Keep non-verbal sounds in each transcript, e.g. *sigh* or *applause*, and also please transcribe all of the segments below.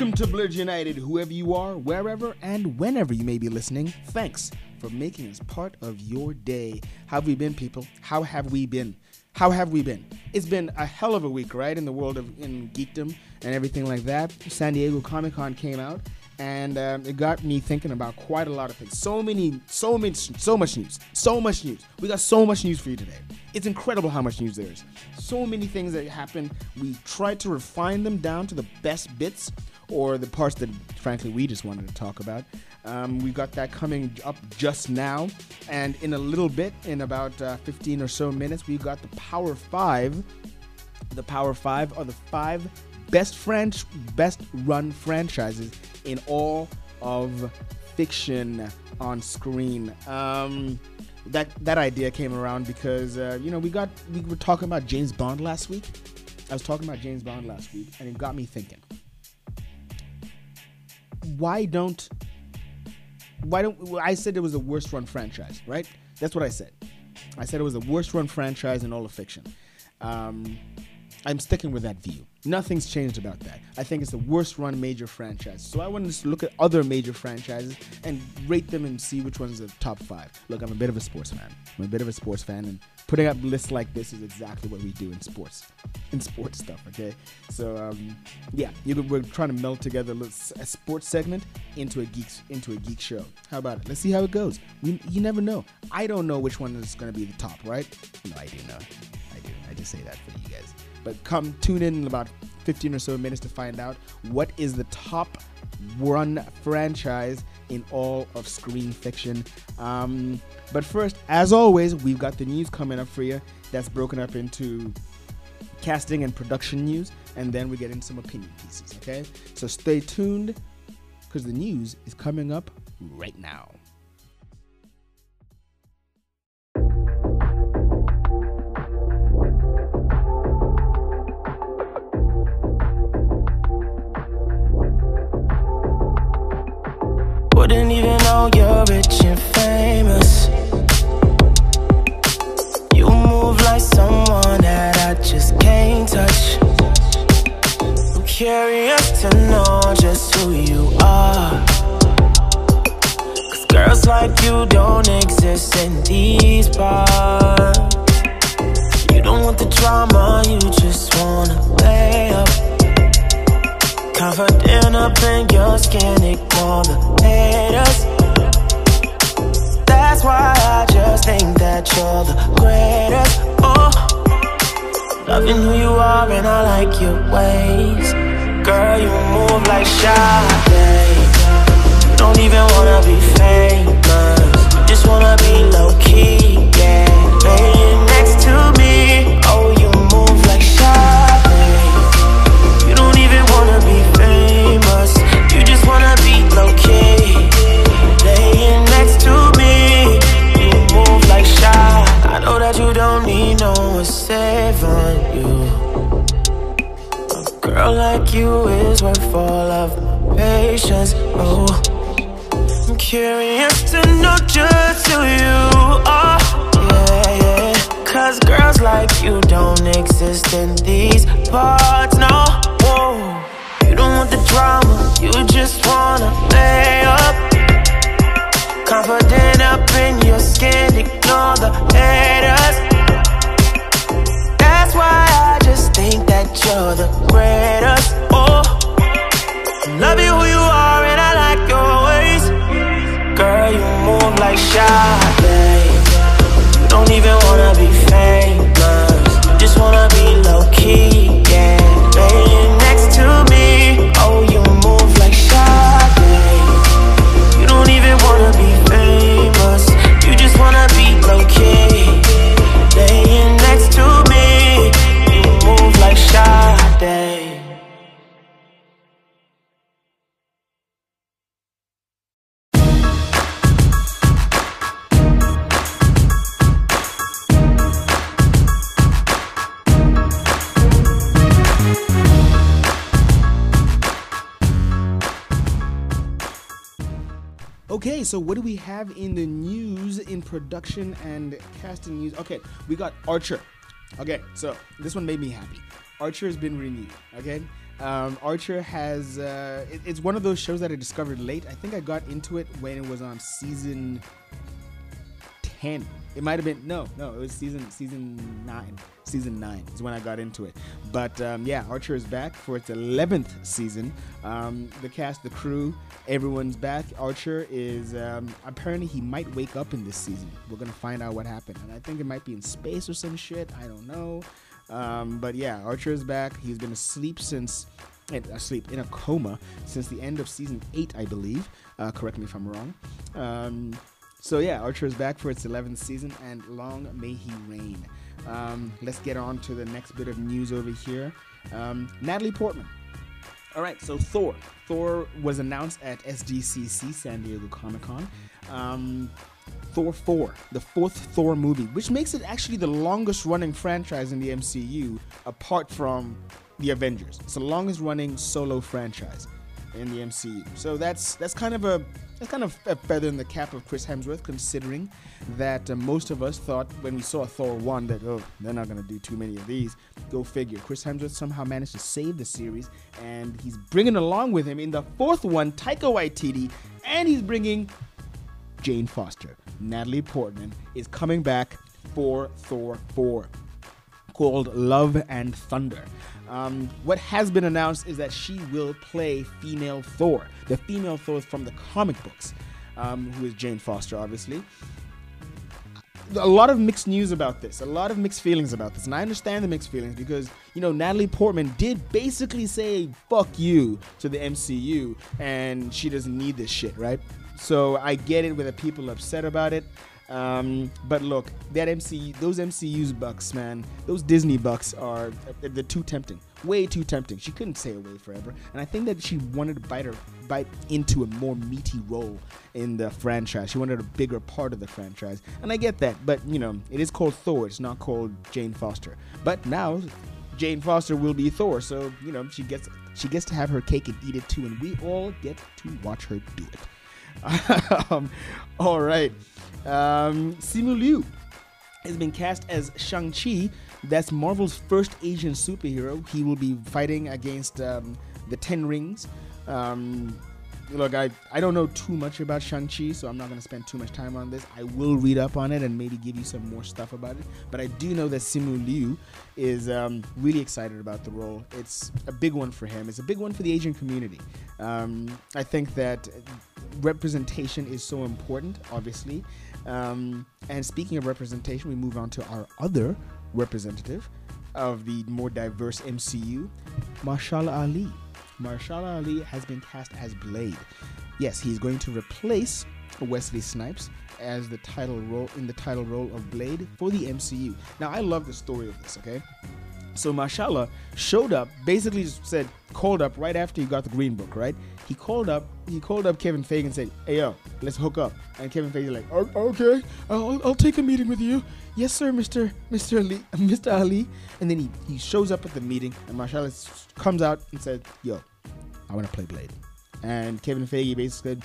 Welcome to Blurred United, whoever you are, wherever and whenever you may be listening. Thanks for making us part of your day. How have we been, people? How have we been? How have we been? It's been a hell of a week, right? In the world of in geekdom and everything like that. San Diego Comic Con came out, and um, it got me thinking about quite a lot of things. So many, so many, so much news, so much news. We got so much news for you today. It's incredible how much news there is. So many things that happened. We tried to refine them down to the best bits or the parts that, frankly, we just wanted to talk about. Um, we got that coming up just now, and in a little bit, in about uh, 15 or so minutes, we've got the Power Five. The Power Five are the five best French, best run franchises in all of fiction on screen. Um, that that idea came around because uh, you know we got we were talking about James Bond last week. I was talking about James Bond last week, and it got me thinking. Why don't why don't I said it was the worst run franchise, right? That's what I said. I said it was the worst run franchise in all of fiction. Um, I'm sticking with that view. Nothing's changed about that. I think it's the worst run major franchise. So I wanted to look at other major franchises and rate them and see which one's the top five. Look, I'm a bit of a sports fan. I'm a bit of a sports fan, and putting up lists like this is exactly what we do in sports, *laughs* in sports stuff. Okay, so um, yeah, we're trying to meld together a sports segment into a geek into a geek show. How about it? Let's see how it goes. We, you never know. I don't know which one is going to be the top, right? No, I do know. I do. I just say that for you guys. But come tune in in about 15 or so minutes to find out what is the top run franchise in all of screen fiction. Um, but first, as always, we've got the news coming up for you that's broken up into casting and production news, and then we get into some opinion pieces, okay? So stay tuned because the news is coming up right now. Wouldn't even know you're rich and famous. You move like someone that I just can't touch. I'm curious to know just who you are. Cause girls like you don't exist in these parts You don't want the drama, you just wanna lay up Up in your skin, ignore the haters so what do we have in the news in production and casting news? Okay, we got Archer. Okay, so this one made me happy. Archer has been renewed. Okay, Um, Archer has. Uh, it- it's one of those shows that I discovered late. I think I got into it when it was on season ten. It might have been no, no. It was season season nine. Season nine is when I got into it. But um, yeah, Archer is back for its eleventh season. Um, the cast, the crew, everyone's back. Archer is um, apparently he might wake up in this season. We're gonna find out what happened, and I think it might be in space or some shit. I don't know. Um, but yeah, Archer is back. He's been asleep since. Asleep in a coma since the end of season eight, I believe. Uh, correct me if I'm wrong. Um, so yeah, Archer is back for its 11th season, and long may he reign. Um, let's get on to the next bit of news over here. Um, Natalie Portman. All right, so Thor. Thor was announced at SDCC San Diego Comic Con. Um, Thor 4, the fourth Thor movie, which makes it actually the longest running franchise in the MCU apart from the Avengers. It's the longest running solo franchise in the MCU. So that's that's kind of a that's kind of a feather in the cap of Chris Hemsworth, considering that uh, most of us thought when we saw Thor 1 that, oh, they're not going to do too many of these. Go figure. Chris Hemsworth somehow managed to save the series, and he's bringing along with him in the fourth one Taika Waititi, and he's bringing Jane Foster. Natalie Portman is coming back for Thor 4 called Love and Thunder. Um, what has been announced is that she will play female Thor, the female Thor from the comic books, um, who is Jane Foster, obviously. A lot of mixed news about this, a lot of mixed feelings about this, and I understand the mixed feelings because you know Natalie Portman did basically say "fuck you" to the MCU, and she doesn't need this shit, right? So I get it with the people upset about it. Um, but look, that MC, those MCU's bucks, man, those Disney bucks are they're too tempting, way too tempting. She couldn't stay away forever, and I think that she wanted to bite her bite into a more meaty role in the franchise. She wanted a bigger part of the franchise, and I get that. But you know, it is called Thor. It's not called Jane Foster. But now, Jane Foster will be Thor, so you know she gets she gets to have her cake and eat it too, and we all get to watch her do it. *laughs* um, all right. Um, Simu Liu has been cast as Shang-Chi. That's Marvel's first Asian superhero. He will be fighting against um, the Ten Rings. Um, look, I, I don't know too much about Shang-Chi, so I'm not going to spend too much time on this. I will read up on it and maybe give you some more stuff about it. But I do know that Simu Liu is um, really excited about the role. It's a big one for him. It's a big one for the Asian community. Um, I think that representation is so important, obviously. Um, and speaking of representation, we move on to our other representative of the more diverse MCU, Mahershala Ali. Mahershala Ali has been cast as Blade. Yes, he's going to replace Wesley Snipes as the title role in the title role of Blade for the MCU. Now, I love the story of this. Okay, so Mahershala showed up, basically just said, called up right after he got the Green Book, right? He called up, he called up Kevin Feige and said, "Hey yo, let's hook up." And Kevin Feige like, "O- "Okay, I'll, I'll take a meeting with you." Yes, sir, Mister Mister Ali, *laughs* Mister Ali. And then he, he shows up at the meeting, and Marshall comes out and said, "Yo, I want to play Blade." And Kevin Feige basically said,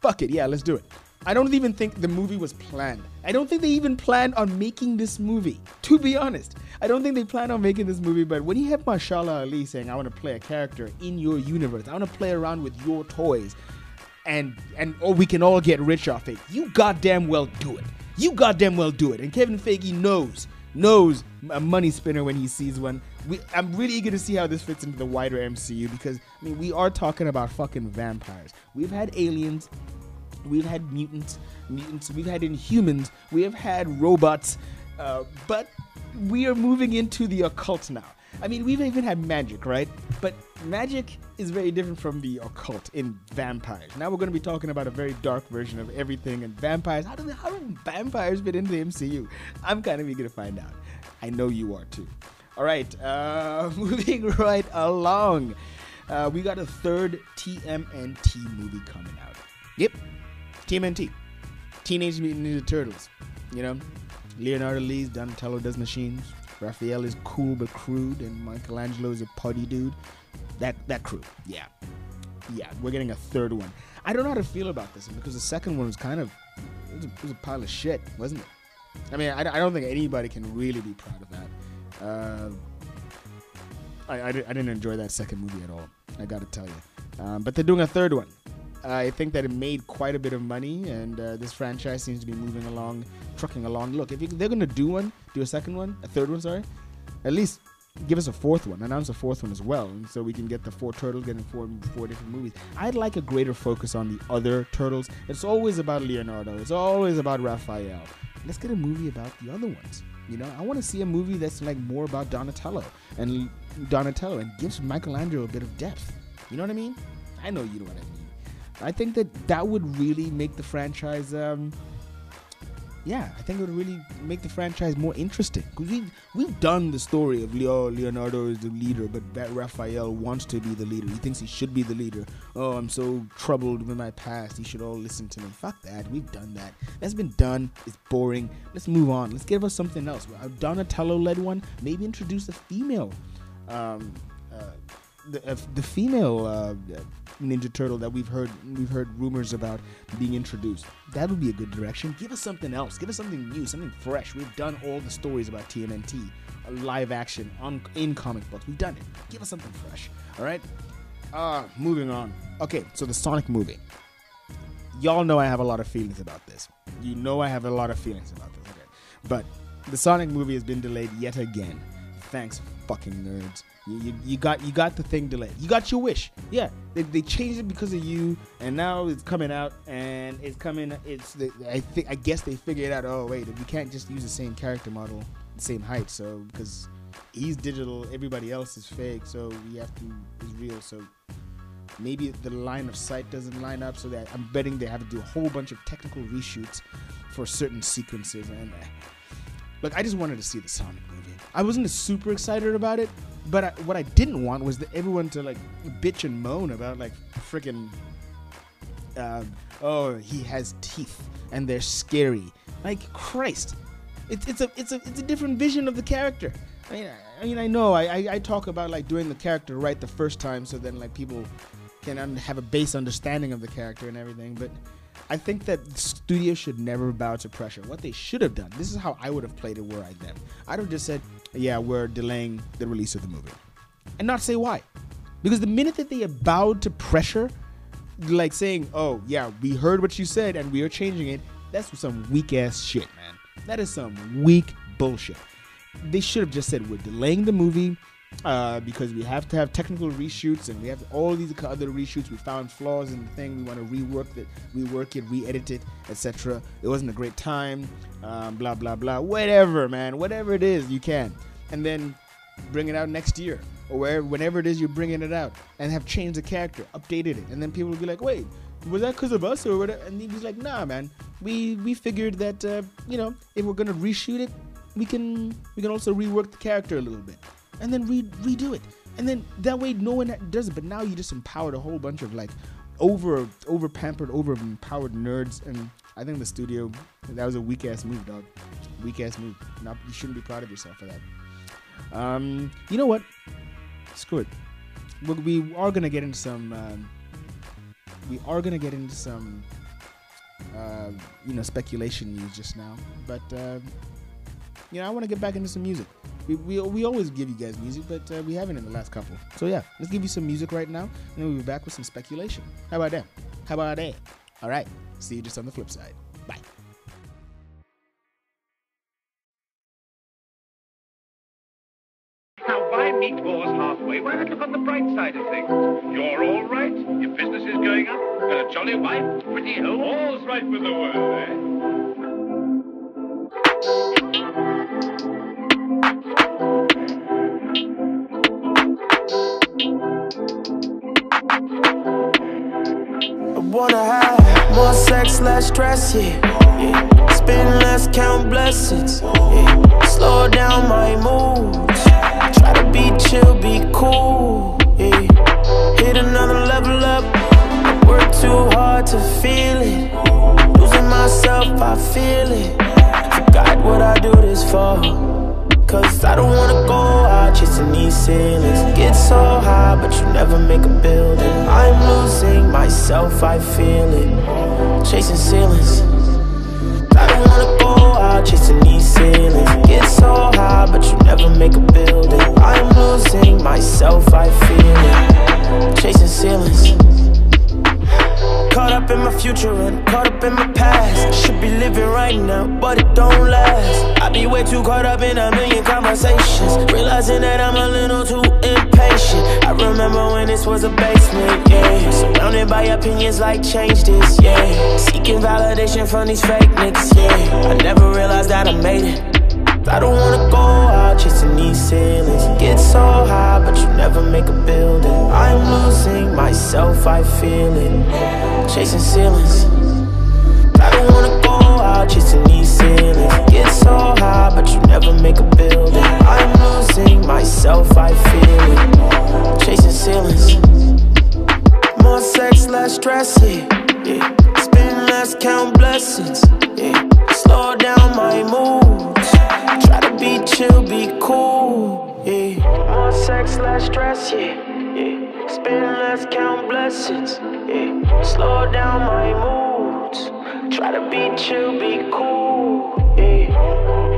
"Fuck it, yeah, let's do it." I don't even think the movie was planned. I don't think they even planned on making this movie. *laughs* To be honest, I don't think they planned on making this movie. But when you have Mahershala Ali saying, "I want to play a character in your universe. I want to play around with your toys," and and oh, we can all get rich off it. You goddamn well do it. You goddamn well do it. And Kevin Feige knows knows a money spinner when he sees one. We, I'm really eager to see how this fits into the wider MCU because I mean we are talking about fucking vampires. We've had aliens, we've had mutants, mutants. We've had inhumans. We have had robots, uh, but we are moving into the occult now. I mean, we've even had magic, right? But magic is very different from the occult in vampires. Now we're going to be talking about a very dark version of everything and vampires. How do how do vampires fit into the MCU? I'm kind of eager to find out. I know you are too. All right, uh, *laughs* moving right along. Uh, we got a third TMNT movie coming out. Yep, TMNT, Teenage Mutant Ninja Turtles. You know, Leonardo Lee's Donatello does machines. Raphael is cool but crude, and Michelangelo is a putty dude. That that crew, yeah, yeah. We're getting a third one. I don't know how to feel about this because the second one was kind of it was a, it was a pile of shit, wasn't it? I mean, I, I don't think anybody can really be proud of that. Uh, I, I, I didn't enjoy that second movie at all. I got to tell you. Um, but they're doing a third one. I think that it made quite a bit of money, and uh, this franchise seems to be moving along, trucking along. Look, if you, they're gonna do one, do a second one, a third one, sorry, at least give us a fourth one, announce a fourth one as well, and so we can get the four turtles getting four four different movies. I'd like a greater focus on the other turtles. It's always about Leonardo. It's always about Raphael. Let's get a movie about the other ones. You know, I want to see a movie that's like more about Donatello and Donatello and gives Michelangelo a bit of depth. You know what I mean? I know you know what I mean. I think that that would really make the franchise. Um, yeah, I think it would really make the franchise more interesting because we we've done the story of Leo Leonardo is the leader, but that Raphael wants to be the leader. He thinks he should be the leader. Oh, I'm so troubled with my past. He should all listen to me. Fuck that. We've done that. That's been done. It's boring. Let's move on. Let's give us something else. A Donatello led one. Maybe introduce a female. Um, uh, the, uh, the female uh, Ninja Turtle that we've heard we've heard rumors about being introduced. That would be a good direction. Give us something else. Give us something new, something fresh. We've done all the stories about TMNT, live action on in comic books. We've done it. Give us something fresh. All right. Uh, moving on. Okay, so the Sonic movie. Y'all know I have a lot of feelings about this. You know I have a lot of feelings about this. Okay, but the Sonic movie has been delayed yet again. Thanks, fucking nerds. You, you, you, got you got the thing delayed. You got your wish. Yeah, they, they changed it because of you, and now it's coming out, and it's coming. It's the, I think I guess they figured out. Oh wait, we can't just use the same character model, the same height. So because he's digital, everybody else is fake. So we have to is real. So maybe the line of sight doesn't line up. So that I'm betting they have to do a whole bunch of technical reshoots for certain sequences. And uh, look, I just wanted to see the Sonic movie. I wasn't super excited about it but I, what I didn't want was the, everyone to like bitch and moan about like freaking. Uh, oh, he has teeth and they're scary. Like Christ, it's it's a it's a it's a different vision of the character. I mean, I, mean, I know I, I, I talk about like doing the character right the first time, so then like people can un- have a base understanding of the character and everything. But I think that the studio should never bow to pressure. What they should have done, this is how I would have played it were I them. I'd have just said, yeah, we're delaying the release of the movie. And not say why. Because the minute that they bowed to pressure, like saying, oh, yeah, we heard what you said and we are changing it, that's some weak ass shit, man. That is some weak bullshit. They should have just said, we're delaying the movie uh, because we have to have technical reshoots and we have all these other reshoots. We found flaws in the thing. We want to rework it, rework it, re-edit it, etc. It wasn't a great time. Um, blah blah blah. Whatever, man. Whatever it is, you can, and then bring it out next year or wherever, whenever it is you're bringing it out, and have changed the character, updated it, and then people will be like, wait. Was that because of us or whatever? And he's like, "Nah, man. We we figured that uh, you know if we're gonna reshoot it, we can we can also rework the character a little bit." And then re- redo it. And then that way no one does it. But now you just empowered a whole bunch of like over over pampered, over empowered nerds. And I think the studio that was a weak ass move, dog. Weak ass move. Not, you shouldn't be proud of yourself for that. Um, you know what? Screw it. We, are gonna get into some. Um, we are gonna get into some. Uh, you know, speculation news just now, but uh, you know, I want to get back into some music. We, we, we always give you guys music, but uh, we haven't in the last couple. So yeah, let's give you some music right now, and then we'll be back with some speculation. How about that? How about that? All right. See you just on the flip side. Bye. Now, buy meatballs halfway. Why not look on the bright side of things? You're all right. Your business is going up. Got a jolly wife, pretty home. All's right with the world, eh? Wanna have more sex, less stress, yeah. yeah. Spend less, count blessings. Yeah. Slow down my moods. Try to be chill, be cool. Yeah. Hit another level up. Work too hard to feel it. Losing myself, I feel it. Forgot what I do this for. Cause I don't wanna go out chasing these ceilings. Get so high, but you never make a building. I'm losing myself, I feel it. Chasing ceilings. I don't wanna go out chasing these ceilings. Get so high, but you never make a building. I'm losing myself, I feel it. Chasing ceilings. Caught up in my future and caught up in my past. Should be living right now, but it don't last. Be way too caught up in a million conversations. Realizing that I'm a little too impatient. I remember when this was a basement, yeah. Surrounded by opinions like change this, yeah. Seeking validation from these fake niggas, yeah. I never realized that I made it. I don't wanna go out chasing these ceilings. Get so high, but you never make a building. I'm losing myself, I feel it. Chasing ceilings. Chasing these ceilings. Get so high, but you never make a building. I'm losing myself, I feel it. Chasing ceilings. More sex, less stress, yeah. yeah. Spend less, count blessings, yeah. Slow down my moods. Try to be chill, be cool, yeah. More sex, less stress, yeah. yeah. Spend less, count blessings, yeah. Slow down my moods. Try to be chill, be cool, yeah.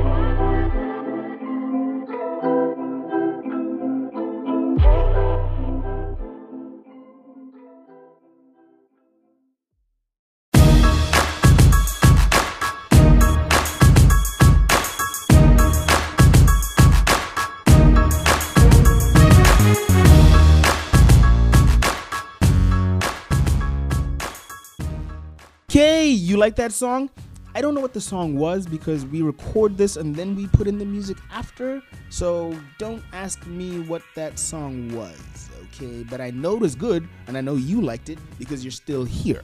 You like that song? I don't know what the song was because we record this and then we put in the music after. So don't ask me what that song was, okay? But I know it was good and I know you liked it because you're still here.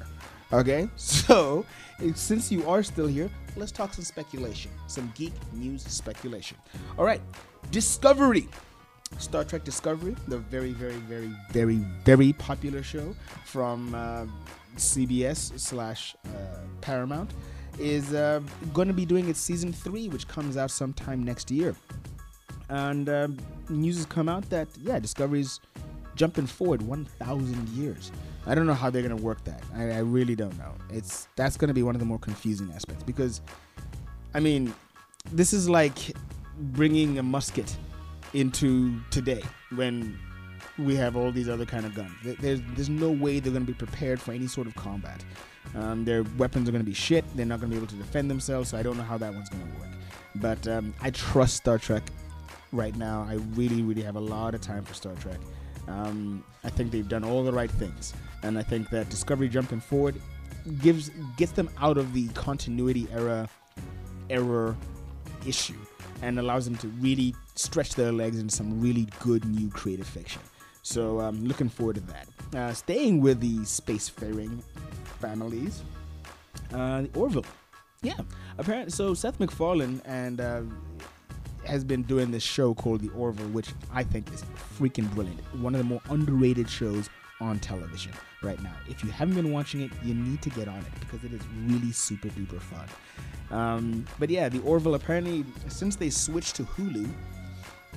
Okay? *laughs* So, since you are still here, let's talk some speculation, some geek news speculation. All right, Discovery. Star Trek Discovery, the very, very, very, very, very popular show from uh, CBS slash uh, Paramount, is uh, going to be doing its season three, which comes out sometime next year. And uh, news has come out that yeah, Discovery's jumping forward 1,000 years. I don't know how they're going to work that. I, I really don't know. It's that's going to be one of the more confusing aspects because, I mean, this is like bringing a musket into today when we have all these other kind of guns. There's there's no way they're going to be prepared for any sort of combat. Um, their weapons are going to be shit. They're not going to be able to defend themselves. So I don't know how that one's going to work. But um, I trust Star Trek right now. I really really have a lot of time for Star Trek. Um, I think they've done all the right things, and I think that Discovery jumping forward gives gets them out of the continuity era error issue and allows them to really stretch their legs into some really good new creative fiction. So I'm looking forward to that. Uh, staying with the spacefaring families, uh, the Orville. Yeah, apparently. So Seth MacFarlane and uh, has been doing this show called The Orville, which I think is freaking brilliant. One of the more underrated shows on television right now. If you haven't been watching it, you need to get on it because it is really super duper fun. Um, but yeah, The Orville apparently, since they switched to Hulu,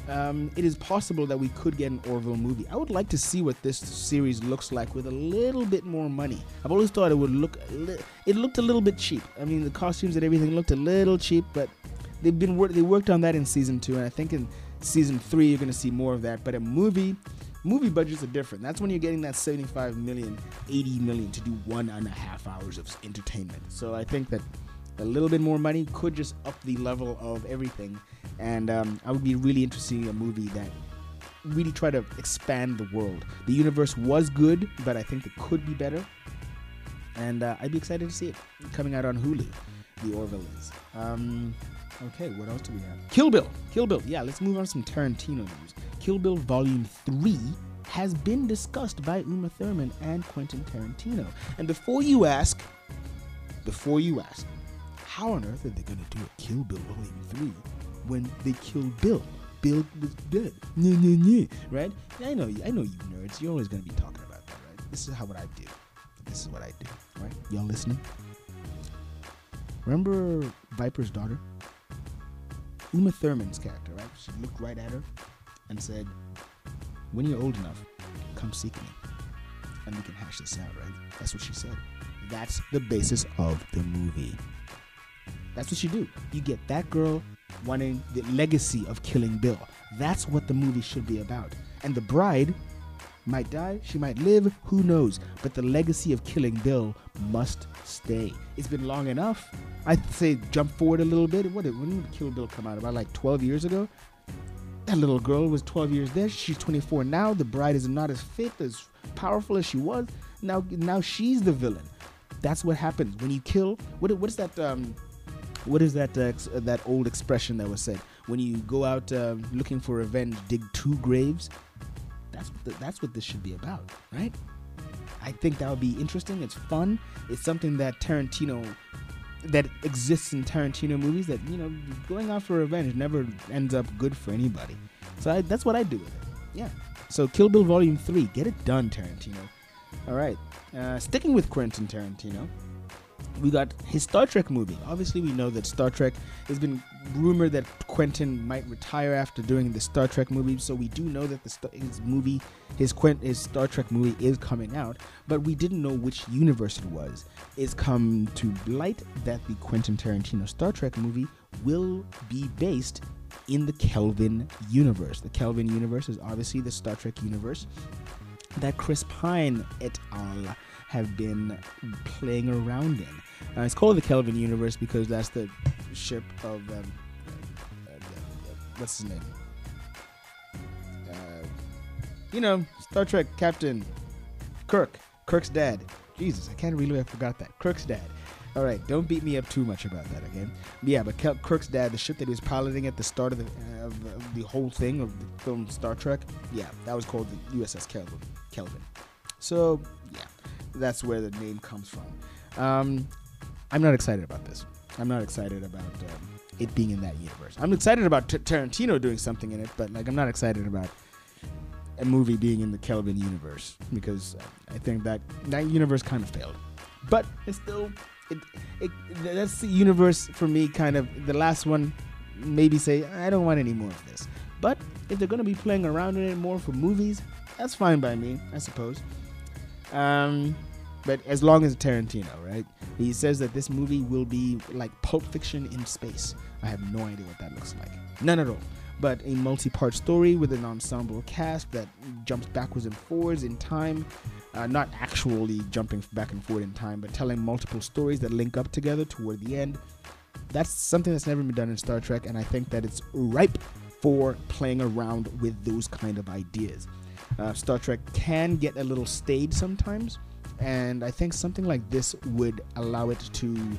um, it is possible that we could get an Orville movie. I would like to see what this series looks like with a little bit more money. I've always thought it would look, li- it looked a little bit cheap. I mean, the costumes and everything looked a little cheap, but they've been wor- they worked on that in season two, and I think in season three you're gonna see more of that. But a movie, movie budgets are different. That's when you're getting that 75 million, 80 million to do one and a half hours of entertainment. So I think that a little bit more money could just up the level of everything, and um, I would be really interested in a movie that really try to expand the world. The universe was good, but I think it could be better, and uh, I'd be excited to see it coming out on Hulu. The Orville is. Um, okay, what else do we have? Kill Bill. Kill Bill. Yeah, let's move on to some Tarantino news. Kill Bill Volume 3 has been discussed by Uma Thurman and Quentin Tarantino. And before you ask, before you ask, how on earth are they going to do a Kill Bill Volume 3 when they killed Bill? Bill was dead. Right? I know you. I know you nerds. You're always going to be talking about that, right? This is how what I do. This is what I do. Right? Y'all listening? Remember Viper's daughter? Uma Thurman's character, right? She looked right at her and said, When you're old enough, come seek me. And we can hash this out, right? That's what she said. That's the basis of the movie. That's what you do. You get that girl wanting the legacy of Killing Bill. That's what the movie should be about. And the bride might die, she might live, who knows? But the legacy of Killing Bill must stay. It's been long enough. I'd say jump forward a little bit. What when did Kill Bill come out? About like 12 years ago. That little girl was 12 years there. She's 24 now. The bride is not as fit, as powerful as she was. Now, now she's the villain. That's what happens when you kill. What, what is that? Um, what is that? Uh, uh, that old expression that was said when you go out uh, looking for revenge, dig two graves. That's that's what this should be about, right? I think that would be interesting. It's fun. It's something that Tarantino that exists in Tarantino movies. That you know, going out for revenge never ends up good for anybody. So I, that's what I do with it. Yeah. So Kill Bill Volume Three, get it done, Tarantino. All right. Uh, sticking with Quentin Tarantino, we got his Star Trek movie. Obviously, we know that Star Trek has been rumored that Quentin might retire after doing the Star Trek movie. So we do know that the his movie, his Quent, his Star Trek movie is coming out, but we didn't know which universe it was. It's come to light that the Quentin Tarantino Star Trek movie will be based in the Kelvin universe. The Kelvin universe is obviously the Star Trek universe that Chris Pine et al. Have been playing around in. Uh, it's called the Kelvin universe because that's the ship of um, uh, uh, what's his name? Uh, you know, Star Trek Captain Kirk, Kirk's dad. Jesus, I can't believe I forgot that. Kirk's dad. All right, don't beat me up too much about that again. Yeah, but Kirk's dad, the ship that he was piloting at the start of the, uh, of the whole thing of the film Star Trek, yeah, that was called the USS Kelvin. Kelvin. So yeah, that's where the name comes from. Um, I'm not excited about this. I'm not excited about um, it being in that universe. I'm excited about T- Tarantino doing something in it, but like I'm not excited about a movie being in the Kelvin universe because uh, I think that that universe kind of failed. But it's still it, it that's the universe for me kind of the last one maybe say I don't want any more of this. But if they're going to be playing around in it more for movies, that's fine by me, I suppose. Um but as long as Tarantino, right? He says that this movie will be like Pulp Fiction in space. I have no idea what that looks like. None at all. But a multi part story with an ensemble cast that jumps backwards and forwards in time. Uh, not actually jumping back and forward in time, but telling multiple stories that link up together toward the end. That's something that's never been done in Star Trek, and I think that it's ripe for playing around with those kind of ideas. Uh, Star Trek can get a little staid sometimes, and I think something like this would allow it to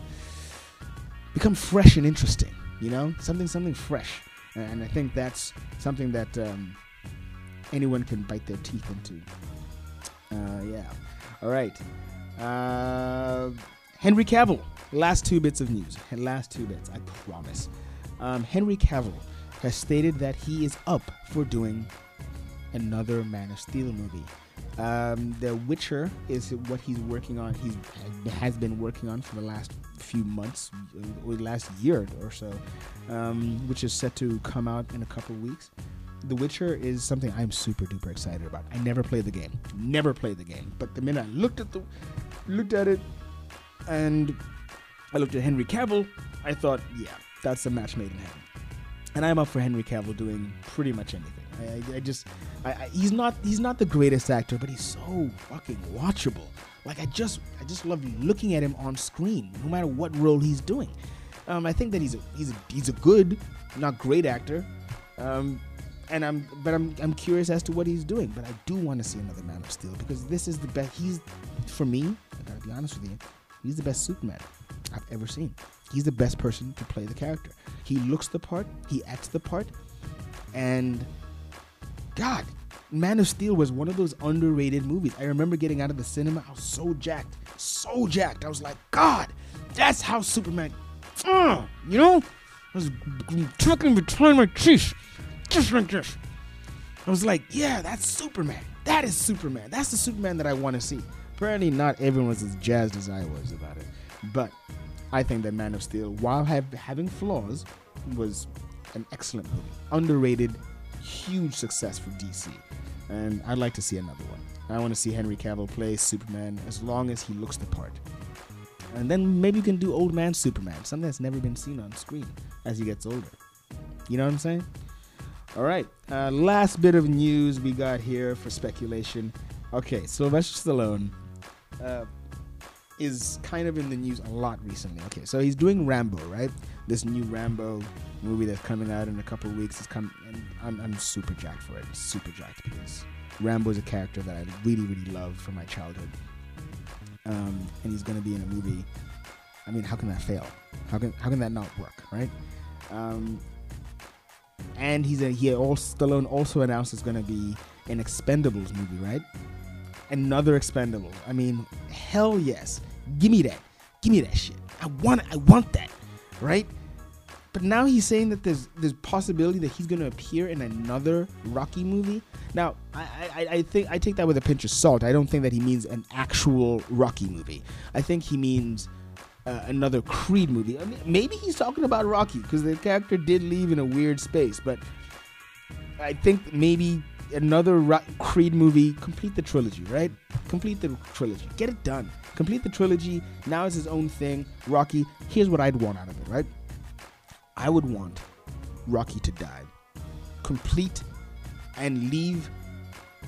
become fresh and interesting. You know, something something fresh, and I think that's something that um, anyone can bite their teeth into. Uh, yeah. All right. Uh, Henry Cavill. Last two bits of news. Last two bits. I promise. Um, Henry Cavill has stated that he is up for doing another Man of Steel movie. Um, the Witcher is what he's working on. He has been working on for the last few months, or last year or so, um, which is set to come out in a couple weeks. The Witcher is something I'm super duper excited about. I never played the game, never played the game, but the minute I looked at the, looked at it, and I looked at Henry Cavill, I thought, yeah, that's a match made in heaven. And I'm up for Henry Cavill doing pretty much anything. I, I, just, I, I, he's not he's not the greatest actor, but he's so fucking watchable. Like I just I just love looking at him on screen, no matter what role he's doing. Um, I think that he's a he's a he's a good, not great actor. Um, and I'm but I'm I'm curious as to what he's doing. But I do want to see another Man of Steel because this is the best. He's for me. I gotta be honest with you. He's the best Superman I've ever seen. He's the best person to play the character. He looks the part. He acts the part. And God, Man of Steel was one of those underrated movies. I remember getting out of the cinema. I was so jacked, so jacked. I was like, God, that's how Superman. Uh, you know, I was tucking between my teeth, just like this. I was like, yeah, that's Superman. That is Superman. That's the Superman that I want to see. Apparently, not everyone was as jazzed as I was about it, but I think that Man of Steel, while have, having flaws, was an excellent movie. Underrated, huge success for DC. And I'd like to see another one. I want to see Henry Cavill play Superman as long as he looks the part. And then maybe you can do old man Superman, something that's never been seen on screen as he gets older. You know what I'm saying? All right. Uh, last bit of news we got here for speculation. Okay, Sylvester Stallone uh, is kind of in the news a lot recently. Okay, so he's doing Rambo, right? This new Rambo movie that's coming out in a couple weeks is coming, and I'm, I'm super jacked for it. Super jacked because Rambo is a character that I really, really love from my childhood, um, and he's going to be in a movie. I mean, how can that fail? How can how can that not work, right? Um, and he's a, he also Stallone also announced it's going to be an Expendables movie, right? Another Expendable. I mean, hell yes, give me that, give me that shit. I want it. I want that, right? But now he's saying that there's there's possibility that he's going to appear in another Rocky movie. Now, I, I I think I take that with a pinch of salt. I don't think that he means an actual Rocky movie. I think he means uh, another Creed movie. I mean, maybe he's talking about Rocky because the character did leave in a weird space, but I think maybe another Ro- Creed movie. Complete the trilogy, right? Complete the trilogy. Get it done. Complete the trilogy. Now it's his own thing. Rocky. Here's what I'd want out of it, right? I would want Rocky to die, complete, and leave,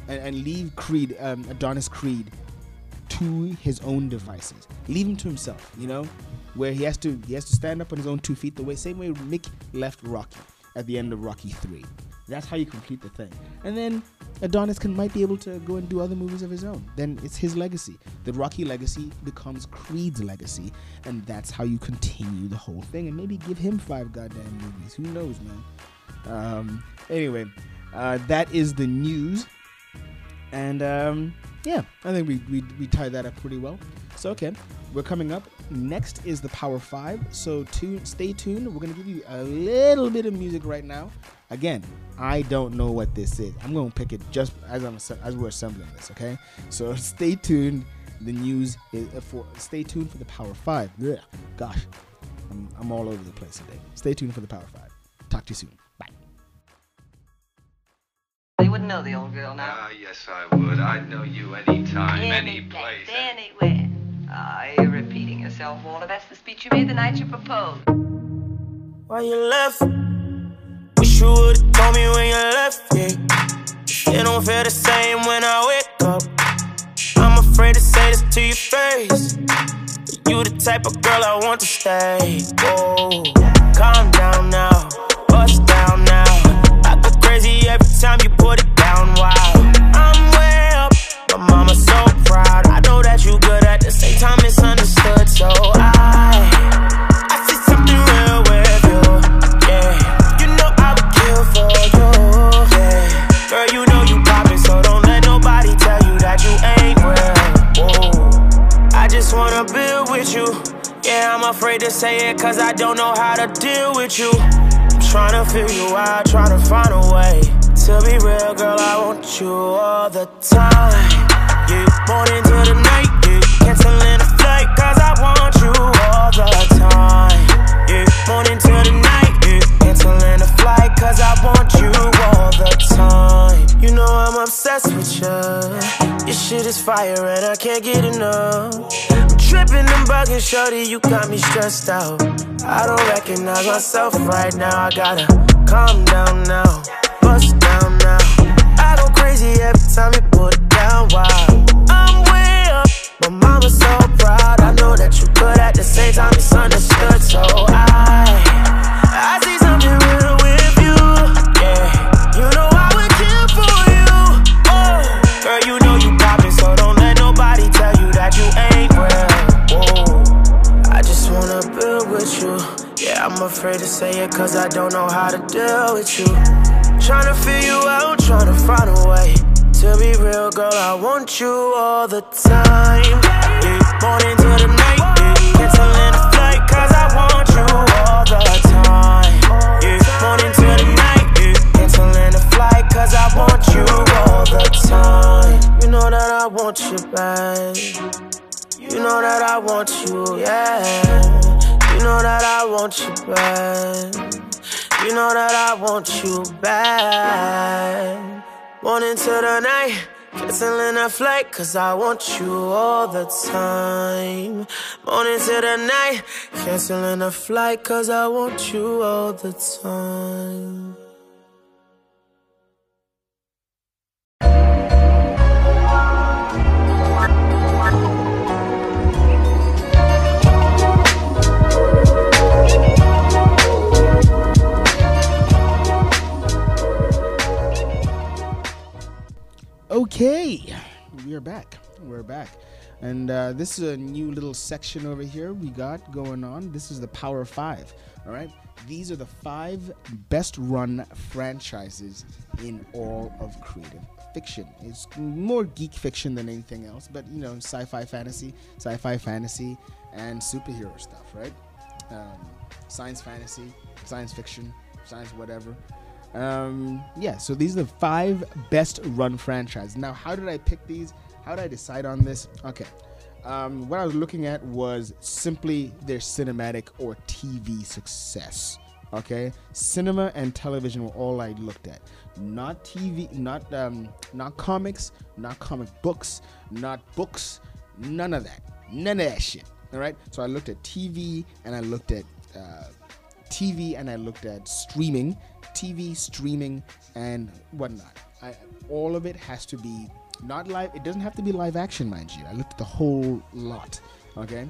and, and leave Creed, um, Adonis Creed, to his own devices. Leave him to himself, you know, where he has to he has to stand up on his own two feet. The way same way Mick left Rocky at the end of Rocky Three. That's how you complete the thing. And then Adonis can might be able to go and do other movies of his own. Then it's his legacy. The Rocky legacy becomes Creed's legacy, and that's how you continue the whole thing. And maybe give him five goddamn movies. Who knows, man? Um, anyway, uh, that is the news. And um, yeah, I think we, we, we tied that up pretty well. So, okay, we're coming up. Next is the Power 5. So, tune, stay tuned. We're going to give you a little bit of music right now. Again, I don't know what this is. I'm going to pick it just as, I'm, as we're assembling this, okay? So, *laughs* stay tuned. The news is uh, for stay tuned for the Power 5. Ugh, gosh, I'm, I'm all over the place today. Stay tuned for the Power 5. Talk to you soon. Bye. You wouldn't know the old girl now. Ah, yes, I would. I'd know you anytime, any place. Anywhere. Ah, you're repeating yourself, Walter. That's the speech you made the night you proposed. Why you left? Wish you would've told me when you left, yeah. It don't feel the same when I wake up. I'm afraid to say this to your face. But you the type of girl I want to stay. Whoa, calm down now, bust down now. I go crazy every time you put it afraid to say it cause I don't know how to deal with you. I'm trying to figure you out, trying to find a way. To be real, girl, I want you all the time. Yeah, morning to the night, yeah. Canceling a flight cause I want you all the time. Yeah, morning to the night, yeah. Canceling a flight cause I want you all the time. You know I'm obsessed with you. Your shit is fire and I can't get enough. I'm tripping and bugging, shorty, you got me stressed out. I don't recognize myself right now. I gotta calm down now, bust down now. I go crazy every time you put it down. Wow, I'm way up. My mama's so proud. I know that you good at the same time misunderstood. So I, I see something afraid to say it cause I don't know how to deal with you. Tryna figure you out, tryna find a way. To be real, girl, I want you all the time. Yeah, morning to the night, yeah. Canceling the flight, cause I want you all the time. Yeah, morning to the night, yeah. Canceling the flight, cause I want you all the time. You know that I want you back. You know that I want you, yeah. You know that I want you back. You know that I want you back. Morning to the night, Canceling a flight cause I want you all the time. Morning to the night. Canceling a flight cause I want you all the time. Okay, we are back. We're back. And uh, this is a new little section over here we got going on. This is the Power Five. All right. These are the five best run franchises in all of creative fiction. It's more geek fiction than anything else, but you know, sci fi fantasy, sci fi fantasy, and superhero stuff, right? Um, science fantasy, science fiction, science whatever. Um, yeah, so these are the five best run franchises. Now, how did I pick these? How did I decide on this? Okay. Um, what I was looking at was simply their cinematic or TV success. Okay, cinema and television were all I looked at. Not TV, not um, not comics, not comic books, not books, none of that, none of that shit. All right, so I looked at TV and I looked at uh, TV and I looked at streaming, TV, streaming, and whatnot. I, all of it has to be not live. It doesn't have to be live action, mind you. I looked at the whole lot. Okay.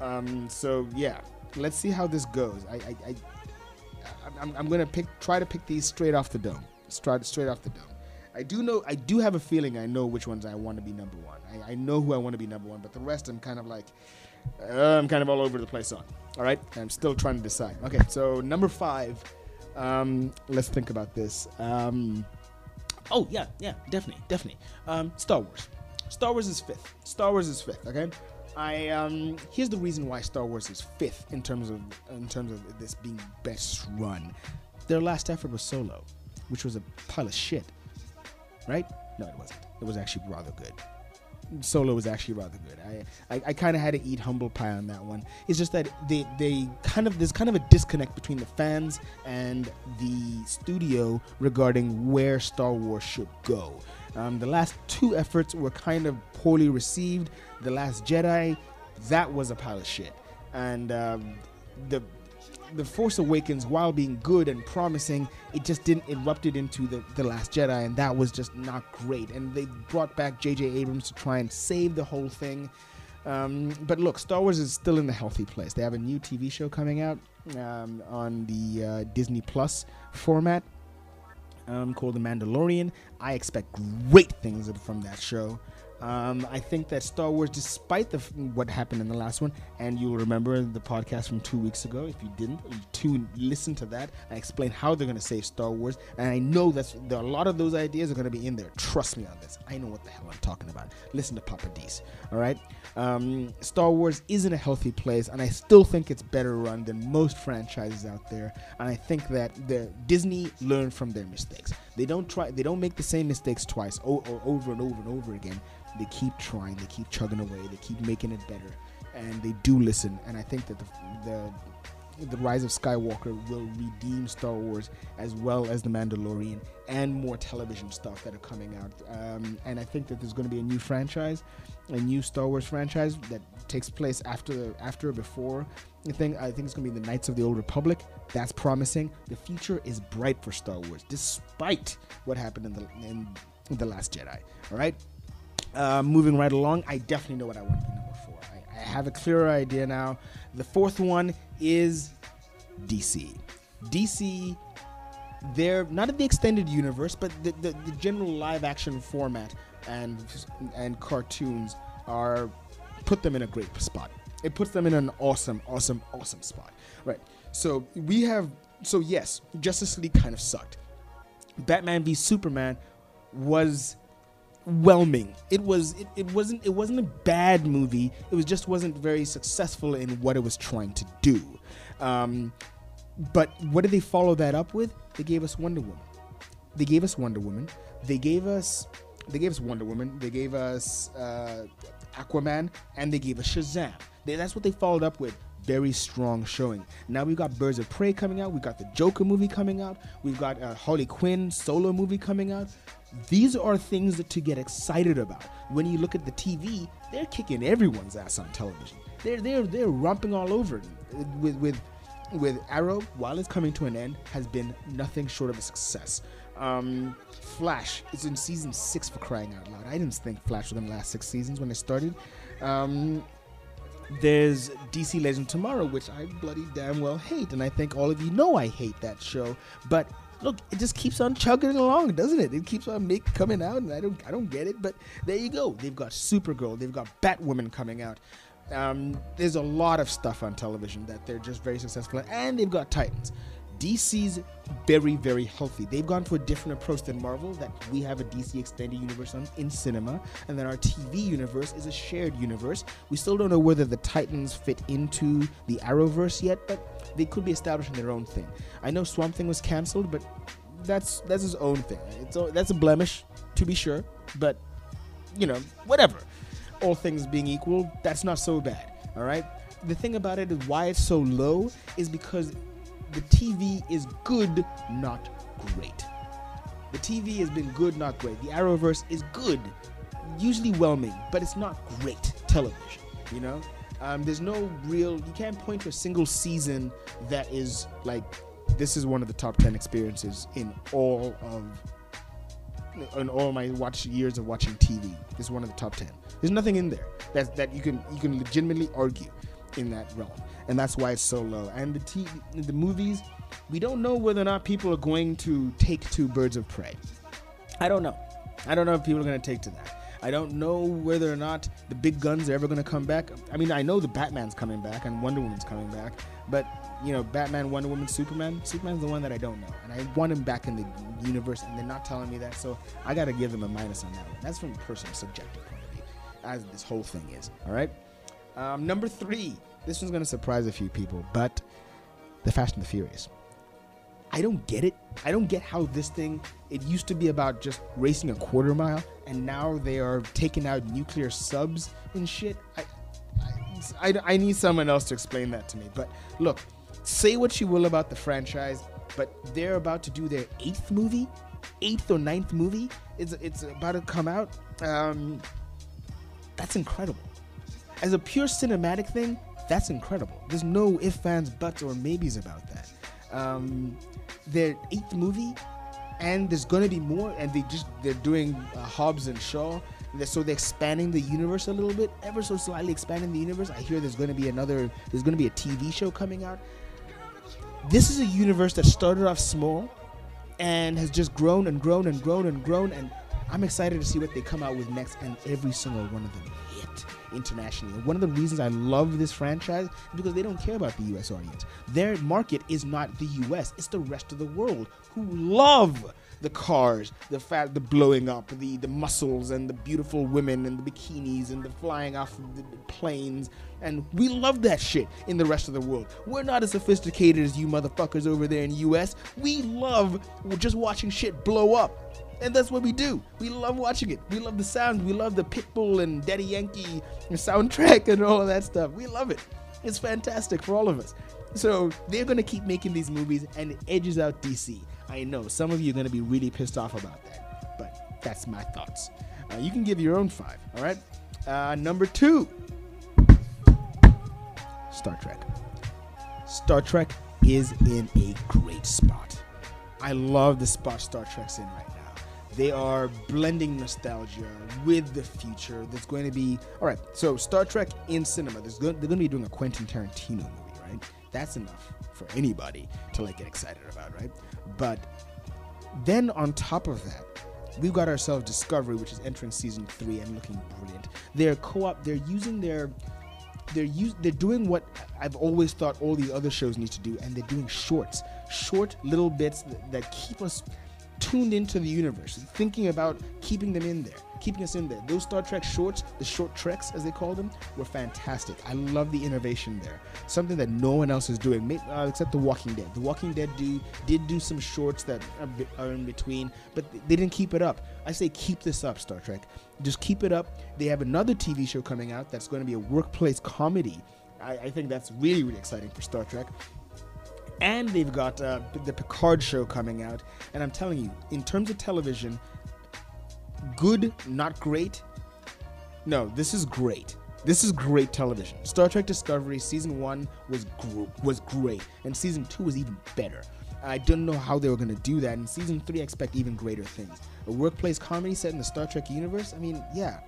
Um, so yeah, let's see how this goes. I, I, I I'm, I'm gonna pick, try to pick these straight off the dome. Straight, straight off the dome. I do know, I do have a feeling I know which ones I want to be number one. I, I know who I want to be number one, but the rest I'm kind of like, uh, I'm kind of all over the place on. All right, I'm still trying to decide. Okay, so number five. Um, let's think about this. Um, oh yeah, yeah, definitely, definitely. Um, Star Wars. Star Wars is fifth. Star Wars is fifth. Okay. I um here's the reason why Star Wars is fifth in terms of in terms of this being best run. Their last effort was Solo, which was a pile of shit. Right? No, it wasn't. It was actually rather good. Solo was actually rather good. I I, I kind of had to eat humble pie on that one. It's just that they they kind of there's kind of a disconnect between the fans and the studio regarding where Star Wars should go. Um, the last two efforts were kind of poorly received. The Last Jedi, that was a pile of shit, and um, the the Force Awakens, while being good and promising, it just didn't erupted into the, the Last Jedi, and that was just not great. And they brought back J.J. Abrams to try and save the whole thing. Um, but look, Star Wars is still in the healthy place. They have a new TV show coming out um, on the uh, Disney Plus format um, called The Mandalorian. I expect great things from that show. Um, I think that Star Wars, despite the what happened in the last one, and you'll remember the podcast from two weeks ago. If you didn't, you tune listen to that. I explain how they're going to save Star Wars, and I know that a lot of those ideas are going to be in there. Trust me on this. I know what the hell I'm talking about. Listen to Papa D's. All right. Um, Star Wars is in a healthy place, and I still think it's better run than most franchises out there. And I think that the Disney learned from their mistakes. They don't try. They don't make the same mistakes twice or, or over and over and over again they keep trying, they keep chugging away, they keep making it better, and they do listen. And I think that the the the Rise of Skywalker will redeem Star Wars as well as The Mandalorian and more television stuff that are coming out. Um, and I think that there's going to be a new franchise, a new Star Wars franchise that takes place after after or before. I think I think it's going to be the Knights of the Old Republic. That's promising. The future is bright for Star Wars, despite what happened in the in the Last Jedi. All right. Uh, moving right along, I definitely know what I want to be number four. I, I have a clearer idea now. The fourth one is DC. DC, they're not in the extended universe, but the, the, the general live action format and and cartoons are put them in a great spot. It puts them in an awesome, awesome, awesome spot. Right. So we have so yes, Justice League kind of sucked. Batman v Superman was whelming. It was it, it wasn't it wasn't a bad movie. It was just wasn't very successful in what it was trying to do. Um, but what did they follow that up with? They gave us Wonder Woman. They gave us Wonder Woman. They gave us they gave us Wonder Woman. They gave us uh, Aquaman, and they gave us Shazam. They, that's what they followed up with. very strong showing. Now we've got Birds of Prey coming out. We've got the Joker movie coming out. We've got uh, Harley Quinn solo movie coming out. These are things that to get excited about. When you look at the TV, they're kicking everyone's ass on television. They're they're they're romping all over with with with Arrow. While it's coming to an end, has been nothing short of a success. Um, Flash is in season six for crying out loud. I didn't think Flash was gonna last six seasons when it started. Um, there's DC Legend Tomorrow, which I bloody damn well hate, and I think all of you know I hate that show. But look, it just keeps on chugging along, doesn't it? It keeps on make coming out, and I don't, I don't get it. But there you go. They've got Supergirl, they've got Batwoman coming out. Um, there's a lot of stuff on television that they're just very successful, at, and they've got Titans. DC's very, very healthy. They've gone for a different approach than Marvel, that we have a DC extended universe on, in cinema, and then our TV universe is a shared universe. We still don't know whether the Titans fit into the Arrowverse yet, but they could be establishing their own thing. I know Swamp Thing was canceled, but that's that's his own thing. It's that's a blemish, to be sure, but you know, whatever. All things being equal, that's not so bad. All right. The thing about it is why it's so low is because the TV is good, not great. The TV has been good, not great. The Arrowverse is good, usually well made, but it's not great television. You know, um, there's no real. You can't point to a single season that is like this is one of the top ten experiences in all of in all my watch years of watching TV. This is one of the top ten. There's nothing in there that that you can you can legitimately argue in that realm, and that's why it's so low. And the the movies, we don't know whether or not people are going to take to Birds of Prey. I don't know. I don't know if people are going to take to that. I don't know whether or not the big guns are ever going to come back. I mean, I know the Batman's coming back and Wonder Woman's coming back, but you know, Batman, Wonder Woman, Superman. Superman's the one that I don't know, and I want him back in the universe, and they're not telling me that, so I got to give them a minus on that one. That's from a personal, subjective point of view, as this whole thing is. All right. Um, number three. This one's to surprise a few people, but the Fast and the Furious. I don't get it. I don't get how this thing. It used to be about just racing a quarter mile, and now they are taking out nuclear subs and shit. I, I, I, I need someone else to explain that to me. But look, say what you will about the franchise, but they're about to do their eighth movie, eighth or ninth movie. It's it's about to come out. Um, that's incredible. As a pure cinematic thing, that's incredible. There's no if, fans, buts, or maybes about that. Um, their eighth movie, and there's gonna be more. And they just they're doing uh, Hobbs and Shaw. So they're expanding the universe a little bit, ever so slightly expanding the universe. I hear there's gonna be another. There's gonna be a TV show coming out. This is a universe that started off small and has just grown and grown and grown and grown. And I'm excited to see what they come out with next. And every single one of them internationally. And one of the reasons I love this franchise is because they don't care about the US audience. Their market is not the US, it's the rest of the world who love the cars, the fat, the blowing up, the, the muscles, and the beautiful women, and the bikinis, and the flying off the the planes. And we love that shit in the rest of the world. We're not as sophisticated as you motherfuckers over there in US. We love just watching shit blow up. And that's what we do. We love watching it. We love the sound. We love the Pitbull and Daddy Yankee soundtrack and all that stuff. We love it. It's fantastic for all of us. So they're going to keep making these movies and it edges out DC. I know some of you are going to be really pissed off about that, but that's my thoughts. Uh, you can give your own five, all right? Uh, number two Star Trek. Star Trek is in a great spot. I love the spot Star Trek's in right now. They are blending nostalgia with the future. There's going to be all right. So Star Trek in cinema. There's go- they're going to be doing a Quentin Tarantino movie, right? That's enough for anybody to like get excited about, right? But then on top of that, we've got ourselves Discovery, which is entering season three and looking brilliant. They're co-op. They're using their they're use, they're doing what I've always thought all these other shows need to do, and they're doing shorts, short little bits that, that keep us tuned into the universe, thinking about keeping them in there, keeping us in there. Those Star Trek shorts, the short treks as they call them, were fantastic. I love the innovation there. Something that no one else is doing, uh, except The Walking Dead. The Walking Dead do did do some shorts that are, are in between, but they didn't keep it up. I say keep this up, Star Trek. Just keep it up. They have another TV show coming out that's going to be a workplace comedy I, I think that's really really exciting for Star Trek. And they've got uh, the Picard show coming out, and I'm telling you, in terms of television, good, not great. No, this is great. This is great television. Star Trek Discovery season one was gr- was great, and season two was even better. I didn't know how they were going to do that. In season three, I expect even greater things. A workplace comedy set in the Star Trek universe. I mean, yeah,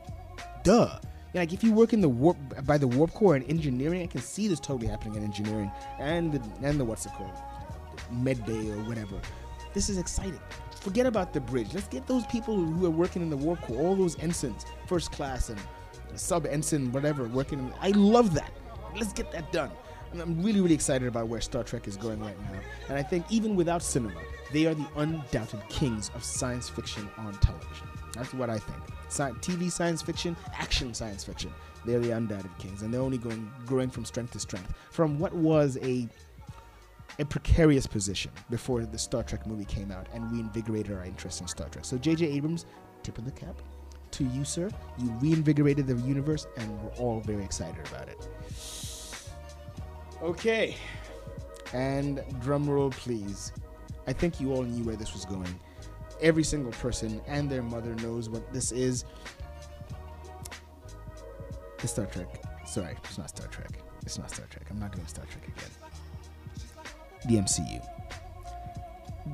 duh. Like if you work in the warp by the warp core and engineering, I can see this totally happening in engineering and the and the what's it called, med bay or whatever. This is exciting. Forget about the bridge. Let's get those people who are working in the warp core, all those ensigns, first class and sub ensign, whatever, working. In, I love that. Let's get that done. And I'm really, really excited about where Star Trek is going right now. And I think even without cinema, they are the undoubted kings of science fiction on television. That's what I think. Sci- TV science fiction, action science fiction. They're the undoubted kings, and they're only going growing from strength to strength. From what was a a precarious position before the Star Trek movie came out and reinvigorated our interest in Star Trek. So J.J. Abrams, tip of the cap to you, sir. You reinvigorated the universe, and we're all very excited about it. Okay, and drum roll, please. I think you all knew where this was going. Every single person and their mother knows what this is. It's Star Trek. Sorry, it's not Star Trek. It's not Star Trek. I'm not doing Star Trek again. The MCU.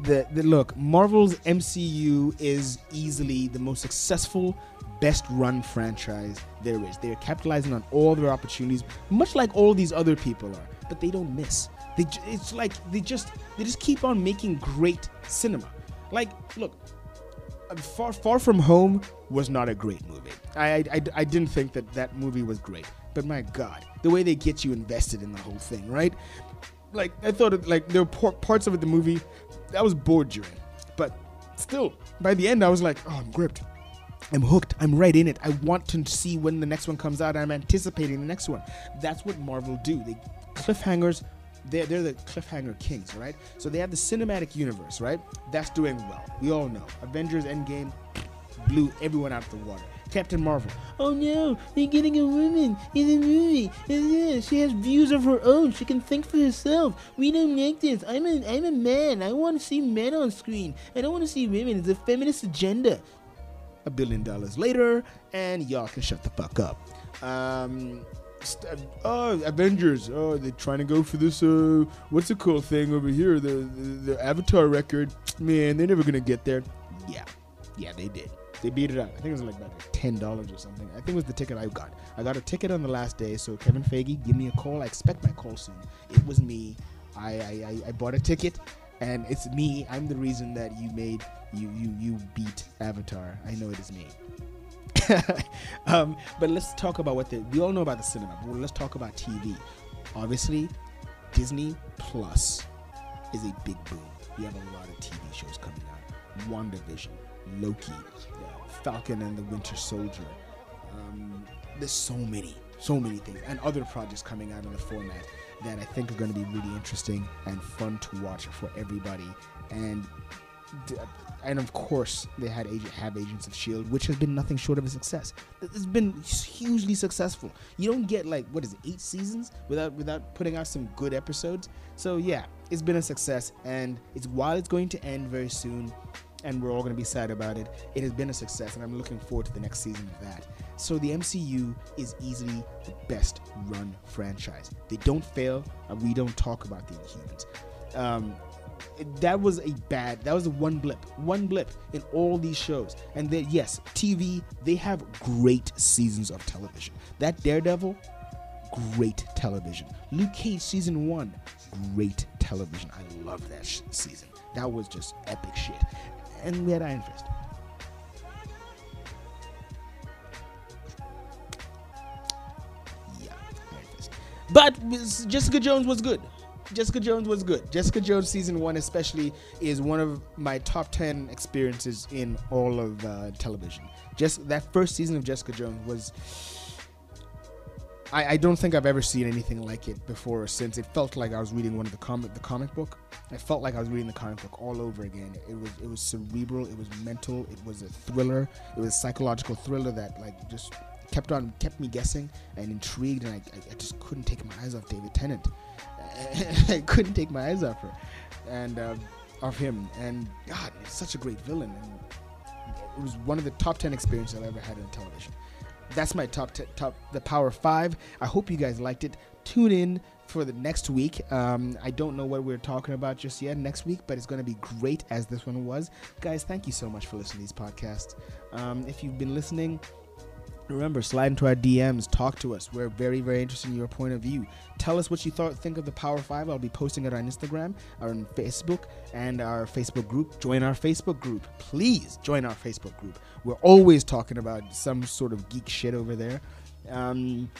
The, the look, Marvel's MCU is easily the most successful, best run franchise there is. They're capitalizing on all their opportunities, much like all these other people are, but they don't miss. They, it's like they just they just keep on making great cinema. Like, look, uh, Far Far From Home was not a great movie. I, I, I, didn't think that that movie was great. But my God, the way they get you invested in the whole thing, right? Like I thought, it, like there were parts of it, the movie, I was bored during, but still, by the end, I was like, oh, I'm gripped. I'm hooked. I'm right in it. I want to see when the next one comes out. I'm anticipating the next one. That's what Marvel do. They cliffhangers. They're, they're the cliffhanger kings, right? So they have the cinematic universe, right? That's doing well. We all know. Avengers Endgame blew everyone out of the water. Captain Marvel. Oh no, they're getting a woman in the movie. Yeah, She has views of her own. She can think for herself. We don't like this. I'm a I'm a man. I want to see men on screen. I don't want to see women. It's a feminist agenda a billion dollars later, and y'all can shut the fuck up. Um, st- oh, Avengers. Oh, they're trying to go for this. Uh, what's the cool thing over here? The, the the Avatar record. Man, they're never gonna get there. Yeah, yeah, they did. They beat it out. I think it was like about ten dollars or something. I think it was the ticket I got. I got a ticket on the last day. So Kevin Feige, give me a call. I expect my call soon. It was me. I I, I, I bought a ticket and it's me. I'm the reason that you made you you you beat Avatar. I know it is me. *laughs* um, but let's talk about what the we all know about the cinema. But let's talk about TV. Obviously, Disney Plus is a big boom. We have a lot of TV shows coming out. WandaVision, Loki, uh, Falcon and the Winter Soldier. Um, there's so many, so many things, and other projects coming out in the format that I think are going to be really interesting and fun to watch for everybody. And and of course, they had agent, have Agents of Shield, which has been nothing short of a success. It's been hugely successful. You don't get like what is it, eight seasons without without putting out some good episodes. So yeah, it's been a success, and it's while it's going to end very soon, and we're all going to be sad about it. It has been a success, and I'm looking forward to the next season of that. So the MCU is easily the best run franchise. They don't fail, and we don't talk about the Inhumans. Um, that was a bad. That was one blip, one blip in all these shows. And then yes, TV. They have great seasons of television. That Daredevil, great television. Luke Cage season one, great television. I love that sh- season. That was just epic shit. And we had Iron Fist. Yeah, Iron Fist. But Jessica Jones was good. Jessica Jones was good. Jessica Jones season one, especially, is one of my top ten experiences in all of uh, television. Just that first season of Jessica Jones was. I, I don't think I've ever seen anything like it before or since. It felt like I was reading one of the comic the comic book. I felt like I was reading the comic book all over again. It was it was cerebral. It was mental. It was a thriller. It was a psychological thriller that like just kept on kept me guessing and intrigued, and I, I, I just couldn't take my eyes off David Tennant. I *laughs* couldn't take my eyes off her, and uh, of him. And God, he's such a great villain. And it was one of the top ten experiences I've ever had in television. That's my top t- top the Power Five. I hope you guys liked it. Tune in for the next week. Um, I don't know what we're talking about just yet next week, but it's going to be great as this one was. Guys, thank you so much for listening to these podcasts. Um, if you've been listening, remember slide into our DMs, talk to us. We're very, very interested in your point of view. Tell us what you thought, think of the Power Five. I'll be posting it on Instagram, on Facebook, and our Facebook group. Join our Facebook group, please. Join our Facebook group. We're always talking about some sort of geek shit over there. Um,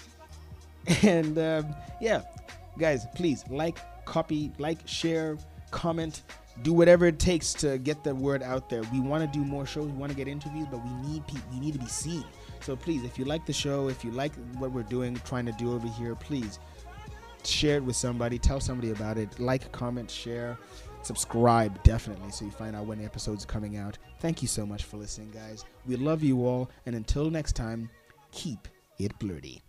*laughs* and um, yeah, guys, please like, copy, like, share, comment, do whatever it takes to get the word out there. We want to do more shows. We want to get interviews, but we need people. We need to be seen. So please, if you like the show, if you like what we're doing, trying to do over here, please share it with somebody. Tell somebody about it. Like, comment, share, subscribe definitely, so you find out when the episode's coming out. Thank you so much for listening, guys. We love you all, and until next time, keep it blurty.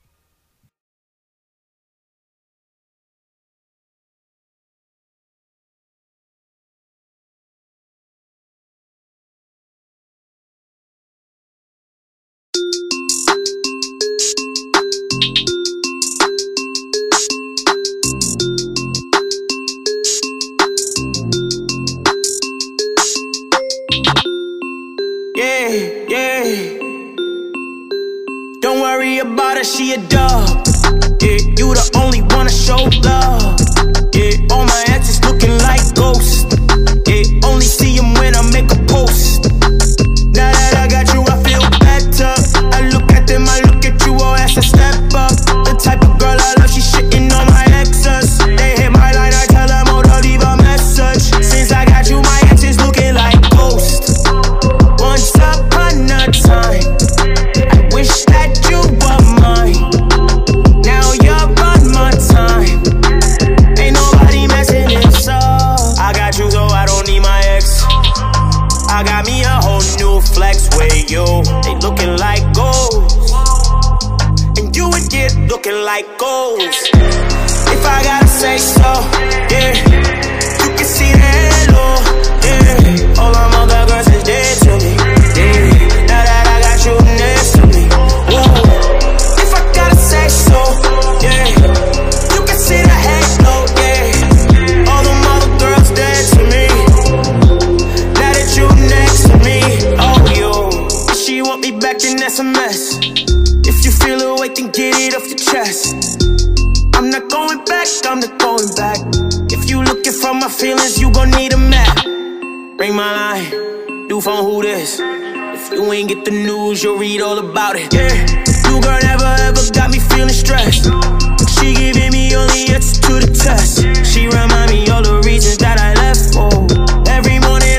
Mess. If you feel away, then get it off your chest. I'm not going back, I'm not going back. If you looking for my feelings, you gon' need a map. Ring my line, new phone, who this? If you ain't get the news, you'll read all about it. Yeah, you girl never ever got me feeling stressed. She giving me only answers to the test. She remind me all the reasons that I left for. Every morning